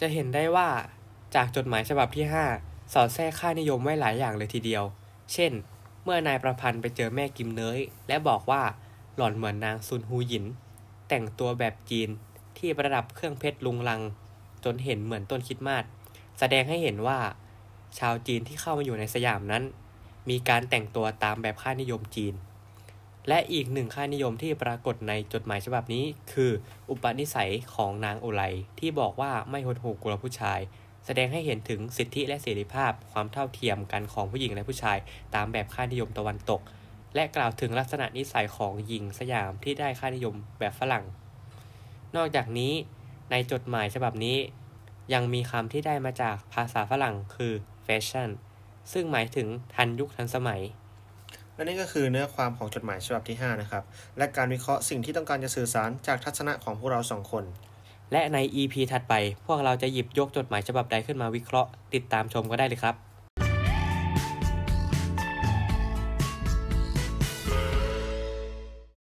จะเห็นได้ว่าจากจดหมายฉบับที่ 5 สอดแทรกค่านิยมไว้หลายอย่างเลยทีเดียว เช่น เมื่อนายประพันธ์ไปเจอแม่กิมเนยและบอกว่าหล่อนเหมือนนางซุนฮูหยิน แต่งตัวแบบจีนที่ประดับเครื่องเพชรลุงลัง จนเห็นเหมือนต้นคิดมาสแสดงให้เห็นว่า ชาวจีนที่เข้ามาอยู่ในสยามนั้น มีการแต่งตัวตามแบบค่านิยมจีน และอีกหนึ่งค่านิยมที่ปรากฏในจดหมายฉบับนี้ คือ อุปนิสัยของนางโอไลที่บอกว่าไม่หดหู่กลัวผู้ชาย แสดงให้เห็นถึงสิทธิและเสรีภาพ ความเท่าเทียมกันของผู้หญิงและผู้ชาย ตามแบบค่านิยมตะวันตก และกล่าวถึงลักษณะนิสัยของหญิงสยามที่ได้ค่านิยมแบบฝรั่ง นอกจากนี้ ในจดหมายฉบับนี้ ยังมีคำที่ได้มาจากภาษาฝรั่งคือแฟชั่นซึ่งหมายถึงทันยุคทันสมัย และนี่ก็คือเนื้อความของจดหมายฉบับที่ 5 นะครับ และการวิเคราะห์สิ่งที่ต้องการจะสื่อสารจากทัศนะของพวกเราสองคน และใน EP ถัดไป พวกเราจะหยิบยกจดหมายฉบับใดขึ้นมาวิเคราะห์ ติดตามชมก็ได้เลยครับ